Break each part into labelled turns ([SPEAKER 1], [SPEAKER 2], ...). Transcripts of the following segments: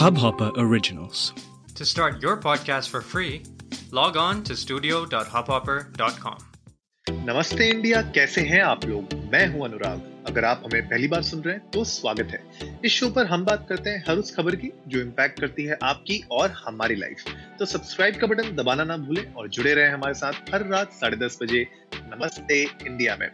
[SPEAKER 1] Hubhopper Originals.
[SPEAKER 2] To start your podcast for free, log on to studio.hubhopper.com.
[SPEAKER 3] नमस्ते India कैसे हैं आप लोग? मैं हूँ अनुराग। अगर आप हमें पहली बार सुन रहे हैं तो स्वागत है। इस शो पर हम बात करते हैं हर उस खबर की जो इम्पैक्ट करती है आपकी और हमारी लाइफ तो सब्सक्राइब का बटन दबाना ना भूलें और जुड़े रहें हमारे साथ हर रात साढ़े दस बजे। नमस्ते इंडिया में।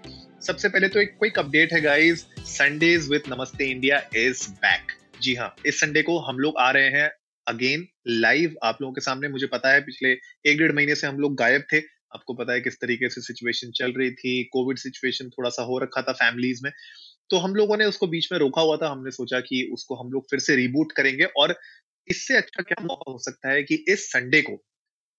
[SPEAKER 3] सबसे पहले तो एक क्विक अपडेट है guys Sundays with Namaste India is back जी हाँ इस संडे को हम लोग आ रहे हैं अगेन लाइव आप लोगों के सामने। मुझे पता है पिछले एक डेढ़ महीने से हम लोग गायब थे। आपको पता है किस तरीके से सिचुएशन चल रही थी कोविड सिचुएशन थोड़ा सा हो रखा था फैमिलीज़ में। तो हम लोगों ने उसको बीच में रोका हुआ था। हमने सोचा कि उसको हम लोग फिर से रिबूट करेंगे और इससे अच्छा क्या मौका हो सकता है कि इस संडे को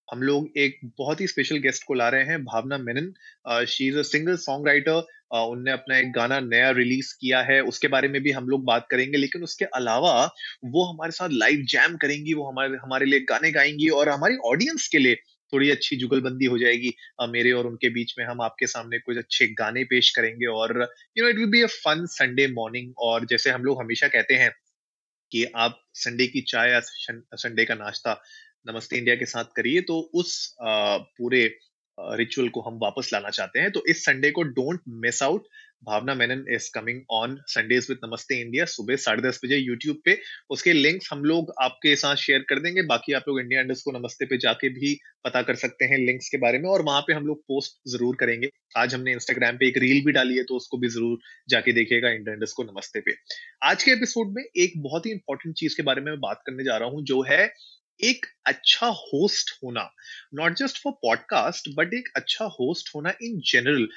[SPEAKER 3] हम लोग एक बहुत ही स्पेशल गेस्ट को ला रहे हैं, Bhavna Menon. She is a singer song writer उनने अपना एक गाना नया रिलीज़ किया है, उसके बारे में भी हम लोग बात करेंगे, लेकिन उसके अलावा वो हमारे साथ लाइव जैम करेंगी, वो हमारे हमारे लिए गाने गाएँगी और हमारी ऑडियंस के लिए थोड़ी अच्छी जुगलबंदी हो जाएगी। मेरे और उनके बीच में हम आपके सामने कुछ अच्छे गाने पेश करेंगे और you know it will be a fun Sunday morning और जैसे हम लोग हमेशा कहते हैं कि आप संडे की चाय या संडे का नाश्ता नमस्ते इंडिया के साथ करिए तो उस पूरे रिचुअल को हम वापस लाना चाहते हैं। तो इस संडे को don't miss out Bhavna Menon is coming on Sundays with Namaste India सुबह साढ़े दस बजे यूट्यूब पे। उसके लिंक्स हम लोग आपके साथ शेयर कर देंगे। बाकी आप लोग इंडिया इंडस्ट को नमस्ते पे जाके भी पता कर सकते हैं लिंक्स के बारे में और वहाँ पे हम लोग पोस्ट ज़रूर करेंगे। आज हमने इंस्टाग्राम पे एक रील भी डाली है तो उसको भी ज़रूर जाके देखिएगा इंडिया इंडस्ट को नमस्ते पे। आज के एपिसोड में एक बहुत ही इंपॉर्टेंट चीज़ के बारे मैं बात करने जा रहा हूँ, जो है एक अच्छा होस्ट होना not just for podcast but एक अच्छा होस्ट होना इन जनरल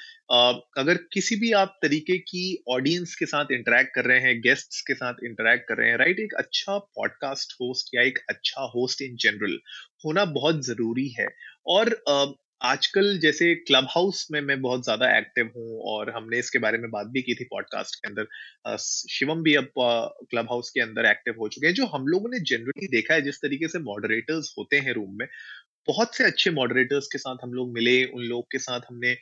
[SPEAKER 3] अगर किसी भी आप तरीके की ऑडियंस के साथ इंटरेक्ट कर रहे हैं गेस्ट्स के साथ इंटरेक्ट कर रहे हैं राइट? एक अच्छा पॉडकास्ट होस्ट या एक अच्छा होस्ट इन जनरल होना बहुत ज़रूरी है और uh, आजकल जैसे क्लब हाउस में मैं बहुत ज़्यादा एक्टिव हूँ और हमने इसके बारे में बात भी की थी पॉडकास्ट के अंदर। शिवम भी अब क्लब हाउस के अंदर एक्टिव हो चुके हैं, जो हम लोगों ने जनरली देखा है जिस तरीके से मॉडरेटर्स होते हैं रूम में। बहुत से अच्छे मॉडरेटर्स के साथ हम लोग मिले, उन लोग के साथ हमने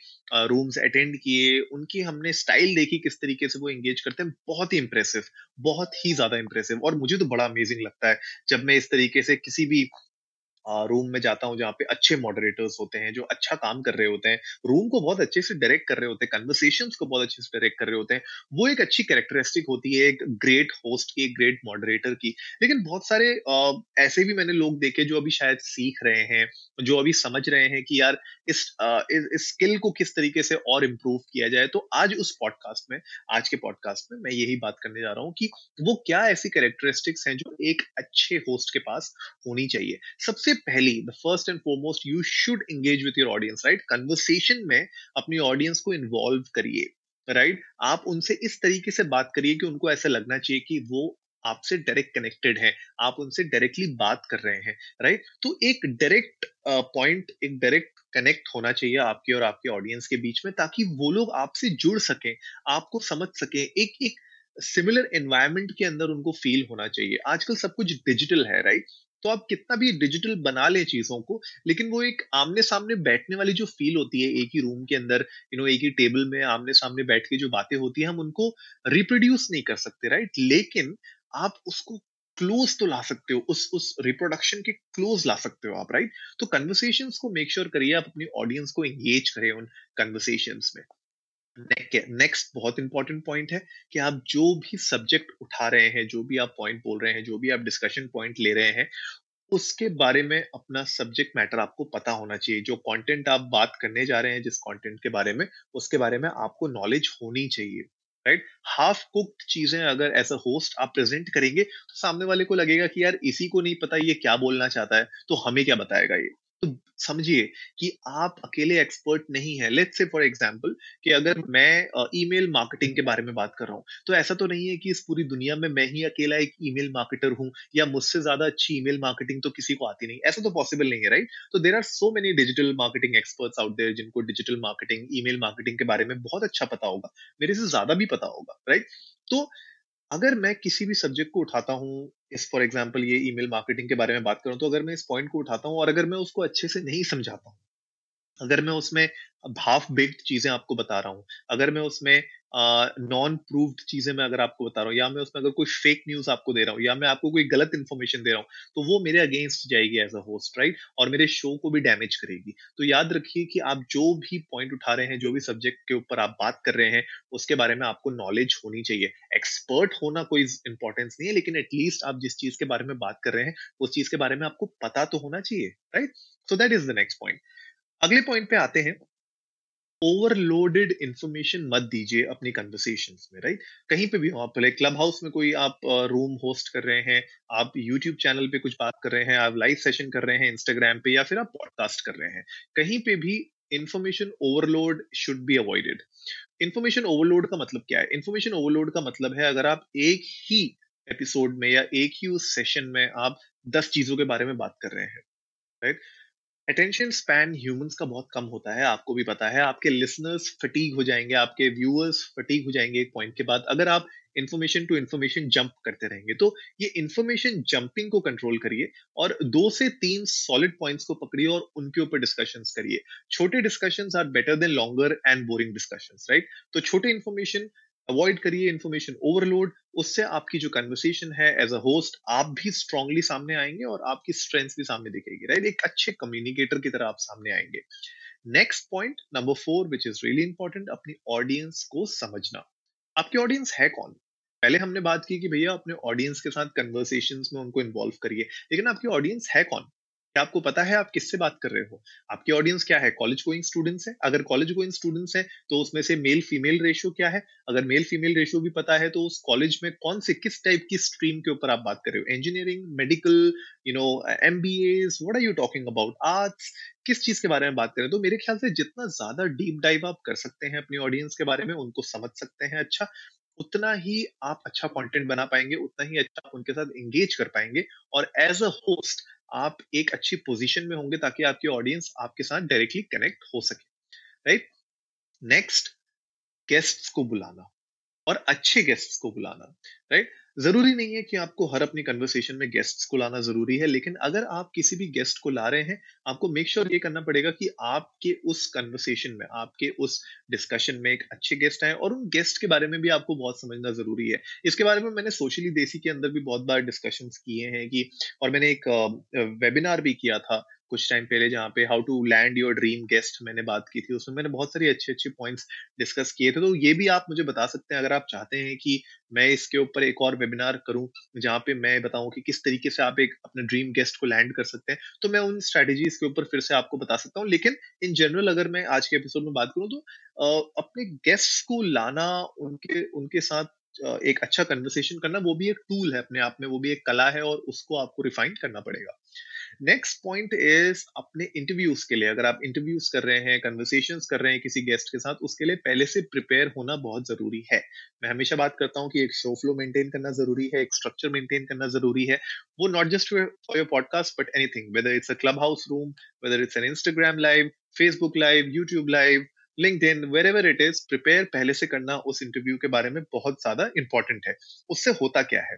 [SPEAKER 3] रूम्स अटेंड किए, उनकी हमने स्टाइल देखी किस तरीके से वो एंगेज करते हैं। बहुत ही इंप्रेसिव बहुत ही ज़्यादा इंप्रेसिव और मुझे तो बड़ा अमेजिंग लगता है जब मैं इस तरीके से किसी भी रूम में जाता हूँ जहाँ पे अच्छे मॉडरेटर्स होते हैं, जो अच्छा काम कर रहे होते हैं, रूम को बहुत अच्छे से डायरेक्ट कर रहे होते हैं कन्वर्सेशन को बहुत अच्छे से डायरेक्ट कर रहे होते हैं, वो एक अच्छी कैरेक्टरिस्टिक होती है एक ग्रेट होस्ट की, एक ग्रेट मॉडरेटर की। लेकिन बहुत सारे ऐसे भी मैंने लोग देखे जो अभी शायद सीख रहे हैं, जो अभी समझ रहे हैं कि यार इस स्किल को किस तरीके से और इम्प्रूव किया जाए। तो आज उस पॉडकास्ट में, आज के पॉडकास्ट में मैं यही बात करने जा रहा हूँ कि वो क्या ऐसी कैरेक्टरिस्टिक्स हैं जो एक अच्छे होस्ट के पास होनी चाहिए। सबसे पहली the first and foremost you should engage with your audience right conversation में अपनी ऑडियंस को इन्वॉल्व करिए राइट right? आप उनसे इस तरीके से बात करिए कि उनको ऐसा लगना चाहिए कि वो आपसे डायरेक्ट कनेक्टेड है, आप उनसे डायरेक्टली बात कर रहे हैं राइट तो एक डायरेक्ट पॉइंट एक डायरेक्ट कनेक्ट होना चाहिए आपके और आपके ऑडियंस के बीच में ताकि वो लोग आपसे जुड़ सकें, आपको समझ सकें, एक एक सिमिलर एनवायरमेंट के अंदर उनको फील होना चाहिए। आजकल सब कुछ डिजिटल है राइट तो आप कितना भी डिजिटल बना ले चीज़ों को, लेकिन वो एक आमने सामने बैठने वाली जो फील होती है एक ही रूम के अंदर यू नो एक ही टेबल में आमने सामने बैठ के जो बातें होती है, हम उनको रिप्रोड्यूस नहीं कर सकते राइट लेकिन आप उसको क्लोज तो ला सकते हो, उस उस रिप्रोडक्शन के क्लोज ला सकते हो आप राइट तो कन्वर्सेशंस को मेक श्योर करिए, आप अपनी ऑडियंस को एंगेज करें उन कन्वर्सेशंस में। नेक्स्ट बहुत इंपॉर्टेंट पॉइंट है कि आप जो भी सब्जेक्ट उठा रहे हैं, जो भी आप पॉइंट बोल रहे हैं, जो भी आप डिस्कशन पॉइंट ले रहे हैं, उसके बारे में अपना सब्जेक्ट मैटर आपको पता होना चाहिए। जो कंटेंट आप बात करने जा रहे हैं, जिस कंटेंट के बारे में, उसके बारे में आपको नॉलेज होनी चाहिए राइट हाफ़ कुक्ड चीज़ें अगर एज अ होस्ट आप प्रेजेंट करेंगे तो सामने वाले को लगेगा कि यार इसी को नहीं पता, ये क्या बोलना चाहता है तो हमें क्या बताएगा ये? समझिए कि आप अकेले एक्सपर्ट नहीं है। लेट्स से फॉर एग्ज़ाम्पल कि अगर मैं ईमेल मार्केटिंग के बारे में बात कर रहा हूँ तो ऐसा तो नहीं है कि इस पूरी दुनिया में मैं ही अकेला एक ईमेल मार्केटर हूँ या मुझसे ज़्यादा अच्छी ईमेल मार्केटिंग तो किसी को आती नहीं। ऐसा तो पॉसिबल नहीं है राइट तो there are so many digital marketing experts out there जिनको डिजिटल मार्केटिंग ईमेल मार्केटिंग के बारे में बहुत अच्छा पता होगा। मेरे से ज़्यादा भी पता होगा राइट तो अगर मैं किसी भी सब्जेक्ट को उठाता हूँ, इस फॉर एग्ज़ाम्पल ये ईमेल मार्केटिंग के बारे में बात करूँ तो अगर मैं इस पॉइंट को उठाता हूँ और अगर मैं उसको अच्छे से नहीं समझाता हूँ अगर मैं उसमें हाफ़ बेक्ड चीज़ें आपको बता रहा हूँ, अगर मैं उसमें नॉन प्रूव्ड चीज़ें मैं अगर आपको बता रहा हूँ, या मैं उसमें अगर कोई फेक न्यूज़ आपको दे रहा हूँ, या मैं आपको कोई गलत इन्फॉर्मेशन दे रहा हूँ तो वो मेरे अगेंस्ट जाएगी एज अ होस्ट राइट और मेरे शो को भी डैमेज करेगी। तो याद रखिए कि आप जो भी पॉइंट उठा रहे हैं, जो भी सब्जेक्ट के ऊपर आप बात कर रहे हैं, उसके बारे में आपको नॉलेज होनी चाहिए। एक्सपर्ट होना कोई इंपॉर्टेंस नहीं है, लेकिन एटलीस्ट आप जिस चीज़ के बारे में बात कर रहे हैं, उस चीज़ के बारे में आपको पता तो होना चाहिए right so that is the next point अगले पॉइंट पे आते हैं। ओवरलोडेड इंफॉर्मेशन मत दीजिए अपनी कन्वर्सेशन में राइट कहीं पे भी आप लाइक क्लब हाउस में कोई आप रूम होस्ट कर रहे हैं, आप यूट्यूब चैनल पे कुछ बात कर रहे हैं, आप लाइव सेशन कर रहे हैं इंस्टाग्राम पे या फिर आप पॉडकास्ट कर रहे हैं, कहीं पे भी information overload should be avoided information overload का मतलब क्या है? इंफॉर्मेशन ओवरलोड का मतलब है अगर आप एक ही एपिसोड में या एक ही उस सेशन में आप दस चीज़ों के बारे में बात कर रहे हैं राइट अटेंशन स्पैन ह्यूमंस का बहुत कम होता है, आपको भी पता है। आपके लिसनर्स फटीग हो जाएँगे, आपके व्यूअर्स फटीग हो जाएँगे एक पॉइंट के बाद, अगर आप इन्फॉर्मेशन टू इन्फॉर्मेशन जंप करते रहेंगे। तो ये इन्फॉर्मेशन जंपिंग को कंट्रोल करिए और दो से तीन सॉलिड पॉइंट्स को पकड़िए और उनके ऊपर डिस्कशन करिए। छोटे discussions are better than longer and boring discussion right तो छोटे इन्फॉर्मेशन अवॉइड करिए इन्फॉर्मेशन ओवरलोड उससे आपकी जो कन्वर्सेशन है एज अ होस्ट आप भी स्ट्रांगली सामने आएँगे और आपकी स्ट्रेंथ भी सामने दिखेगी राइट एक अच्छे कम्युनिकेटर की तरह आप सामने आएँगे। Next point number four which is really important अपनी ऑडियंस को समझना। आपकी ऑडियंस है कौन? पहले हमने बात की कि भैया अपने ऑडियंस के साथ कन्वर्सेशन में उनको इन्वॉल्व करिए, लेकिन आपकी ऑडियंस है कौन? क्या आपको पता है आप किससे बात कर रहे हो? आपकी ऑडियंस क्या है? कॉलेज गोइंग स्टूडेंट्स है? अगर कॉलेज गोइंग स्टूडेंट्स है तो उसमें से मेल फीमेल रेशियो क्या है? अगर मेल फीमेल रेशियो भी पता है तो उस कॉलेज में कौन से, किस टाइप की स्ट्रीम के ऊपर आप बात कर रहे हो? Engineering medical you know M B as what are you talking about arts किस चीज़ के बारे में बात करें तो मेरे ख्याल से जितना ज़्यादा डीप डाइव आप कर सकते हैं अपनी ऑडियंस के बारे में, उनको समझ सकते हैं अच्छा उतना ही आप अच्छा कंटेंट बना पाएँगे, उतना ही अच्छा उनके साथ एंगेज कर पाएँगे। और एज अ होस्ट आप एक अच्छी पोजीशन में होंगे ताकि आपकी ऑडियंस आपके साथ डायरेक्टली कनेक्ट हो सके राइट नेक्स्ट गेस्ट्स को बुलाना और अच्छे गेस्ट्स को बुलाना राइट ज़रूरी नहीं है कि आपको हर अपनी कन्वर्सेशन में गेस्ट्स को लाना ज़रूरी है, लेकिन अगर आप किसी भी गेस्ट को ला रहे हैं, आपको मेक श्योर sure ये करना पड़ेगा कि आपके उस कन्वर्सेशन में, आपके उस डिस्कशन में एक अच्छे गेस्ट आए और उन गेस्ट के बारे में भी आपको बहुत समझना ज़रूरी है। इसके बारे में मैंने सोशली देसी के अंदर भी बहुत बार डिस्कशन किए हैं कि, और मैंने एक वेबिनार भी किया था कुछ टाइम पहले जहाँ पे how to land your dream guest मैंने बात की थी, उसमें मैंने बहुत सारी अच्छे अच्छे पॉइंट्स डिस्कस किए थे। तो ये भी आप मुझे बता सकते हैं, अगर आप चाहते हैं कि मैं इसके ऊपर एक और वेबिनार करूँ, जहाँ पे मैं बताऊँ कि किस तरीके से आप एक अपने ड्रीम गेस्ट को लैंड कर सकते हैं तो मैं उन स्ट्रेटेजीज के ऊपर फिर से आपको बता सकता हूँ। लेकिन इन जनरल अगर मैं आज के एपिसोड में बात करूँ तो अपने गेस्ट को लाना, उनके उनके साथ एक अच्छा कन्वर्सेशन करना, वो भी एक टूल है अपने आप में, वो भी एक कला है और उसको आपको रिफाइन करना पड़ेगा। नेक्स्ट पॉइंट इज़ अपने इंटरव्यूज़ के लिए। अगर आप इंटरव्यूज़ कर रहे हैं कन्वर्सेशन कर रहे हैं किसी गेस्ट के साथ, उसके लिए पहले से प्रिपेयर होना बहुत ज़रूरी है। मैं हमेशा बात करता हूँ कि एक शो फ्लो मेंटेन करना ज़रूरी है, एक स्ट्रक्चर मेंटेन करना ज़रूरी है। वो not just for your podcast but anything whether it's a Clubhouse room whether it's an Instagram live Facebook live YouTube live LinkedIn wherever it is prepare पहले से करना उस इंटरव्यू के बारे में बहुत ज़्यादा इंपॉर्टेंट है। उससे होता क्या है?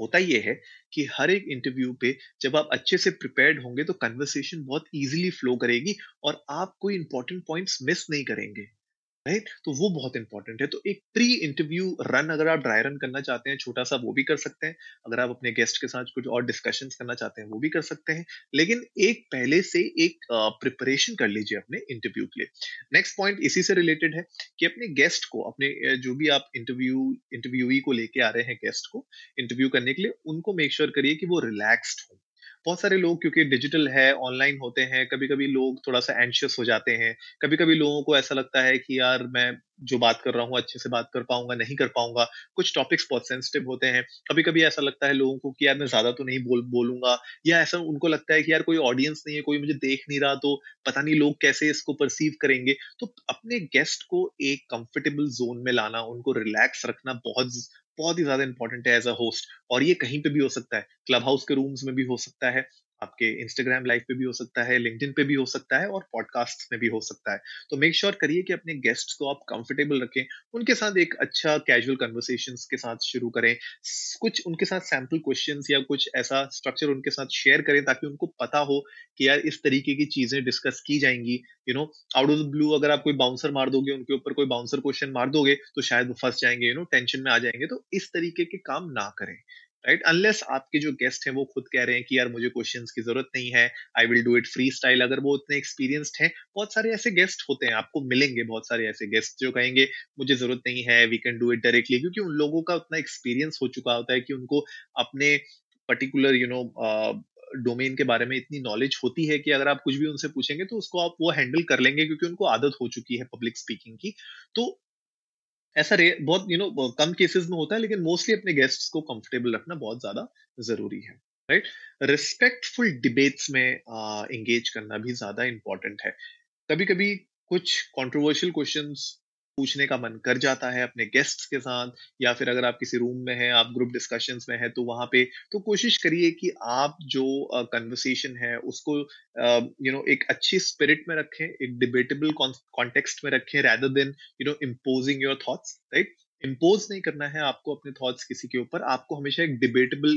[SPEAKER 3] होता यह है कि हर एक इंटरव्यू पे जब आप अच्छे से प्रिपेयर्ड होंगे तो कन्वर्सेशन बहुत इजीली फ्लो करेगी और आप कोई इंपॉर्टेंट पॉइंट्स मिस नहीं करेंगे। राइट तो वो बहुत इंपॉर्टेंट है। तो एक प्री इंटरव्यू रन अगर आप ड्राई रन करना चाहते हैं, छोटा सा वो भी कर सकते हैं। अगर आप अपने गेस्ट के साथ कुछ और डिस्कशन करना चाहते हैं, वो भी कर सकते हैं। लेकिन एक पहले से एक प्रिपरेशन कर लीजिए अपने इंटरव्यू के लिए। नेक्स्ट पॉइंट इसी से रिलेटेड है कि अपने गेस्ट को, अपने जो भी आप इंटरव्यू इंटरव्यूई को लेके आ रहे हैं गेस्ट को इंटरव्यू करने के लिए, उनको मेक श्योर करिए कि वो रिलैक्स्ड हो। बहुत सारे लोग, क्योंकि डिजिटल है ऑनलाइन होते हैं कभी कभी लोग थोड़ा सा एंशियस हो जाते हैं कभी कभी लोगों को ऐसा लगता है कि यार, मैं जो बात कर रहा हूँ, अच्छे से बात कर पाऊँगा, नहीं कर पाऊँगा, कुछ टॉपिक्स बहुत सेंसिटिव होते हैं। कभी कभी ऐसा लगता है लोगों को कि यार मैं ज़्यादा तो नहीं बोल, बोलूँगा या ऐसा उनको लगता है कि यार कोई ऑडियंस नहीं है, कोई मुझे देख नहीं रहा तो पता नहीं लोग कैसे इसको परसीव करेंगे। तो अपने गेस्ट को एक कंफर्टेबल जोन में लाना, उनको रिलैक्स रखना बहुत बहुत ही ज़्यादा इंपॉर्टेंट है एज अ होस्ट और ये कहीं पे भी हो सकता है। क्लब हाउस के रूम्स में भी हो सकता है। आपके इंस्टाग्राम लाइव पे भी हो सकता है लिंक्डइन पे भी हो सकता है और पॉडकास्ट में भी हो सकता है। तो मेक श्योर करिए कि अपने गेस्ट को आप कंफर्टेबल रखें, उनके साथ एक अच्छा कैजुअल कन्वर्सेशन के साथ शुरू करें, कुछ उनके साथ सैंपल क्वेश्चन या कुछ ऐसा स्ट्रक्चर उनके साथ शेयर करें ताकि उनको पता हो कि यार इस तरीके की चीज़ें डिस्कस की जाएँगी। You know out of the blue अगर आप कोई बाउंसर मार दोगे, उनके ऊपर कोई बाउंसर क्वेश्चन मार दोगे तो शायद वो फंस जाएँगे यू नो टेंशन में आ जाएँगे। तो इस तरीके के काम ना करें। राइट अनलेस आपके जो गेस्ट हैं, वो खुद कह रहे हैं कि, यार, मुझे क्वेश्चंस की ज़रूरत नहीं है I will do it freestyle अगर वो उतने एक्सपीरियंस्ड हैं, बहुत सारे ऐसे गेस्ट होते हैं, आपको मिलेंगे बहुत सारे ऐसे गेस्ट जो कहेंगे, मुझे ज़रूरत नहीं है we can do it directly क्योंकि उन लोगों का उतना एक्सपीरियंस हो चुका होता है कि उनको अपने पर्टिकुलर यू नो डोमेन के बारे में इतनी नॉलेज होती है कि अगर आप कुछ भी उनसे पूछेंगे तो उसको आप वो हैंडल कर लेंगे क्योंकि उनको आदत हो चुकी है पब्लिक स्पीकिंग की। तो ऐसा रे बहुत यू you नो know, कम केसेस में होता है लेकिन मोस्टली अपने गेस्ट्स को कंफर्टेबल रखना बहुत ज़्यादा ज़रूरी है राइट रिस्पेक्टफुल डिबेट्स में एंगेज करना भी ज़्यादा इंपॉर्टेंट है। कभी कभी कुछ कंट्रोवर्शियल क्वेश्चंस पूछने का मन कर जाता है अपने गेस्ट्स के साथ या फिर अगर आप किसी रूम में हैं आप ग्रुप डिस्कशन में हैं तो वहाँ पे तो कोशिश करिए कि आप जो कन्वर्सेशन uh, है उसको यू नो you know, एक अच्छी स्पिरिट में रखें एक डिबेटेबल कॉन्टेक्स्ट में रखें rather than you know imposing your thoughts right impose नहीं करना है आपको अपने थॉट्स किसी के ऊपर, आपको हमेशा एक डिबेटेबल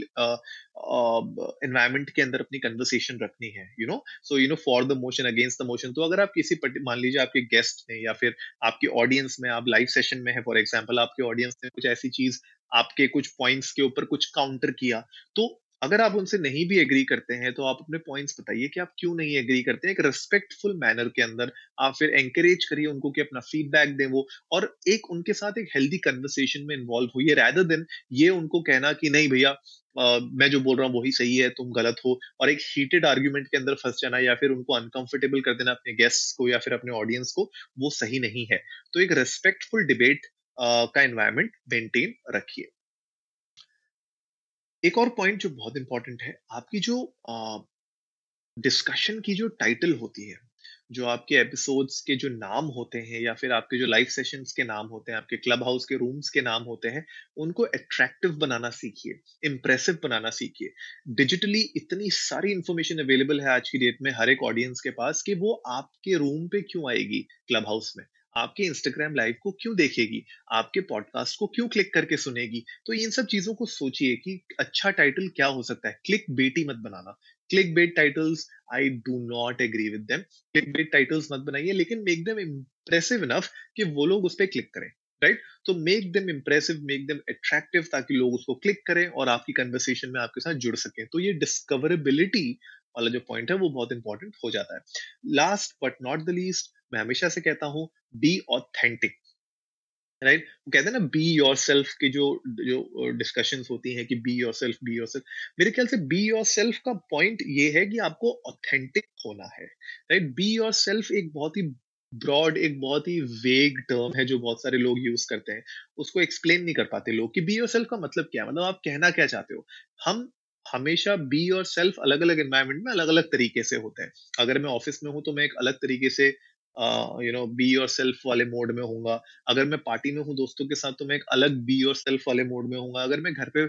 [SPEAKER 3] एनवायरमेंट के अंदर अपनी कन्वर्सेशन रखनी है you know so you know for the motion against the motion तो अगर आप किसी मान लीजिए आपके गेस्ट ने या फिर आपके ऑडियंस में, आप लाइव सेशन में है फॉर एग्ज़ाम्पल आपके ऑडियंस ने कुछ ऐसी चीज़ आपके कुछ पॉइंट्स के ऊपर कुछ काउंटर किया तो अगर आप उनसे नहीं भी एग्री करते हैं तो आप अपने पॉइंट्स बताइए कि आप क्यों नहीं एग्री करते हैं। एक रिस्पेक्टफुल मैनर के अंदर आप फिर एंकरेज करिए उनको कि अपना फीडबैक दें वो। और एक उनके साथ एक हेल्दी कन्वर्सेशन में इन्वॉल्व हुई है रैदर देन ये उनको कहना कि नहीं भैया मैं जो बोल रहा हूँ वही सही है, तुम गलत हो। और एक हीटेड आर्ग्यूमेंट के अंदर फंस जाना या फिर उनको अनकंफर्टेबल कर देना अपने गेस्ट को या फिर अपने ऑडियंस को, वो सही नहीं है। तो एक रिस्पेक्टफुल डिबेट का एनवायरमेंट मेंटेन रखिए। एक और पॉइंट जो बहुत इंपॉर्टेंट है, आपकी जो डिस्कशन की जो टाइटल होती है, जो आपके एपिसोड्स के जो नाम होते हैं या फिर आपके जो लाइव सेशंस के नाम होते हैं, आपके क्लब हाउस के रूम्स के नाम होते हैं, उनको अट्रैक्टिव बनाना सीखिए इम्प्रेसिव बनाना सीखिए। डिजिटली इतनी सारी इंफॉर्मेशन अवेलेबल है आज की डेट में हर एक ऑडियंस के पास कि वो आपके रूम पे क्यों आएगी क्लब हाउस में? आपके इंस्टाग्राम लाइव को क्यों देखेगी? आपके पॉडकास्ट को क्यों क्लिक करके सुनेगी? तो इन सब चीज़ों को सोचिए कि अच्छा टाइटल क्या हो सकता है? क्लिक बेटी मत बनाना। Click bait titles I do not agree with them click bait titles मत बनाइए, लेकिन मेक देम इम्प्रेसिव इनफ कि वो लोग उस पर क्लिक करें राइट तो make them impressive make them attractive ताकि लोग उसको क्लिक करें और आपकी कन्वर्सेशन में आपके साथ जुड़ सकें। तो ये डिस्कवरेबिलिटी वाला जो पॉइंट है, वो बहुत इंपॉर्टेंट हो जाता है। Last but not the least मैं हमेशा से कहता हूँ बी ऑथेंटिक राइट right? कहते हैं ना बी योर सेल्फ की जो जो डिस्कशन होती हैं कि be yourself be yourself मेरे ख्याल से बी योर सेल्फ का पॉइंट ये है कि आपको ऑथेंटिक होना है राइट बी योर सेल्फ एक बहुत ही ब्रॉड एक बहुत ही वेग टर्म है जो बहुत सारे लोग यूज़ करते हैं। उसको एक्सप्लेन नहीं कर पाते लोग कि बी योर सेल्फ का मतलब क्या है? मतलब आप कहना क्या चाहते हो? हम हमेशा बी और सेल्फ अलग अलग एनवायरमेंट में अलग अलग तरीके से होते हैं। अगर मैं ऑफ़िस में हूँ तो मैं एक अलग तरीके से you know be yourself वाले मोड में होऊँगा। अगर मैं पार्टी में हूँ दोस्तों के साथ तो मैं एक अलग बी और सेल्फ वाले मोड में होऊँगा। अगर मैं घर पे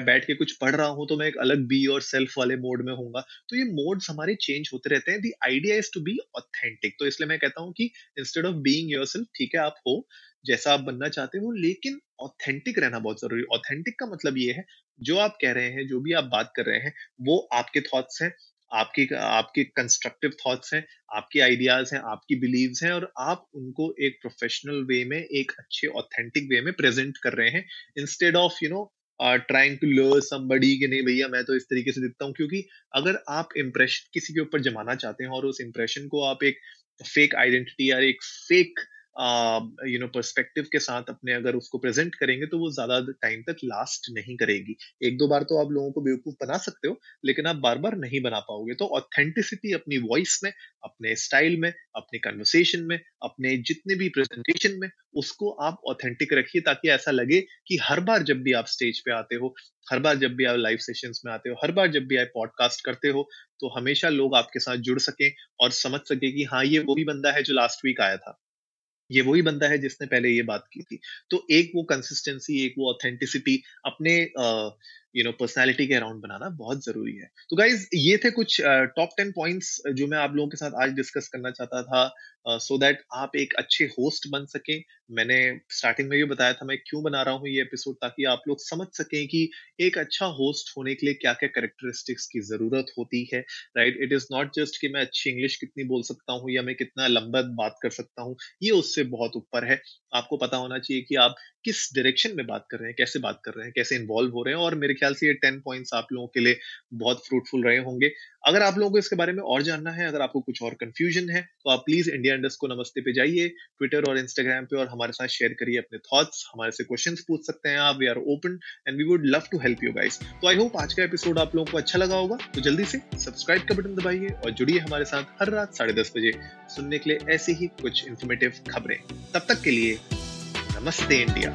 [SPEAKER 3] बैठ के कुछ पढ़ रहा हूँ तो मैं एक अलग बी और सेल्फ वाले मोड में होऊँगा। तो ये मोड्स हमारे चेंज होते रहते हैं। The idea is to be authentic तो इसलिए मैं कहता हूँ कि इंस्टेड ऑफ़ बीइंग योरसेल्फ ठीक है, आप हो, जैसा आप बनना चाहते हो, लेकिन ऑथेंटिक रहना बहुत ज़रूरी ऑथेंटिक का मतलब ये है, जो आप कह रहे हैं, जो भी आप बात कर रहे हैं, वो आपके थॉट्स हैं। आपकी, आपके कंस्ट्रक्टिव थॉट्स हैं, आपके आइडियाज़ हैं, आपकी बिलीव्स हैं और आप उनको एक प्रोफेशनल वे में, एक अच्छे ऑथेंटिक वे में प्रेजेंट कर रहे हैं instead of you know trying to learn somebody कि नहीं भैया मैं तो इस तरीके से दिखता हूँ क्योंकि अगर आप इम्प्रेशन किसी के ऊपर जमाना चाहते हैं और उस इम्प्रेशन को आप एक फेक आइडेंटिटी या एक फेक यू नो पर्सपेक्टिव के साथ अपने अगर उसको प्रेजेंट करेंगे तो वो ज़्यादा टाइम तक लास्ट नहीं करेगी। एक दो बार तो आप लोगों को बेवकूफ़ बना सकते हो, लेकिन आप बार बार नहीं बना पाओगे। तो ऑथेंटिसिटी अपनी वॉइस में, अपने स्टाइल में, अपने कन्वर्सेशन में, अपने जितने भी प्रेजेंटेशन में, उसको आप ऑथेंटिक रखिए ताकि ऐसा लगे कि हर बार जब भी आप स्टेज पे आते हो, हर बार जब भी आप लाइव सेशंस में आते हो, हर बार जब भी आप पॉडकास्ट करते हो तो हमेशा लोग आपके साथ जुड़ सके और समझ सके कि हाँ ये वो भी बंदा है जो लास्ट वीक आया था। ये वही बंदा है जिसने पहले ये बात की थी। तो एक वो कंसिस्टेंसी एक वो ऑथेंटिसिटी अपने यू नो पर्सनालिटी के अराउंड बनाना बहुत ज़रूरी है। तो गाइज़ ये थे कुछ टॉप टेन पॉइंट्स जो मैं आप लोगों के साथ आज डिस्कस करना चाहता था सो uh, दैट so आप एक अच्छे होस्ट बन सके। मैंने स्टार्टिंग में भी बताया था मैं क्यों बना रहा हूँ ये एपिसोड ताकि आप लोग समझ सकें कि एक अच्छा होस्ट होने के लिए क्या क्या करेक्टरिस्टिक्स की ज़रूरत होती है right it is not just कि मैं अच्छी इंग्लिश कितनी बोल सकता हूँ या मैं कितना लंबा बात कर सकता हूँ ये उससे बहुत ऊपर है। आपको पता होना चाहिए कि आप किस डायरेक्शन में बात कर रहे हैं कैसे बात कर रहे हैं कैसे इन्वॉल्व हो रहे हैं और मेरे ख्याल से ये टेन पॉइंट्स आप लोगों के लिए बहुत फ्रूटफुल रहे होंगे। अगर आप लोगों को इसके बारे में और जानना है, अगर आपको कुछ और कंफ्यूजन है तो आप प्लीज़ इंडिया इंडस्ट को नमस्ते पे जाइए ट्विटर और इंस्टाग्राम पे और हमारे साथ शेयर करिए अपने थॉट्स हमारे से क्वेश्चंस पूछ सकते हैं आप we are open and we would love to help you guys तो आई होप आज का एपिसोड आप लोगों को अच्छा लगा होगा तो जल्दी से सब्सक्राइब का बटन दबाइए और जुड़िए हमारे साथ हर रात साढ़े दस बजे सुनने के लिए ऐसी ही कुछ इन्फॉर्मेटिव खबरें। तब तक के लिए नमस्ते इंडिया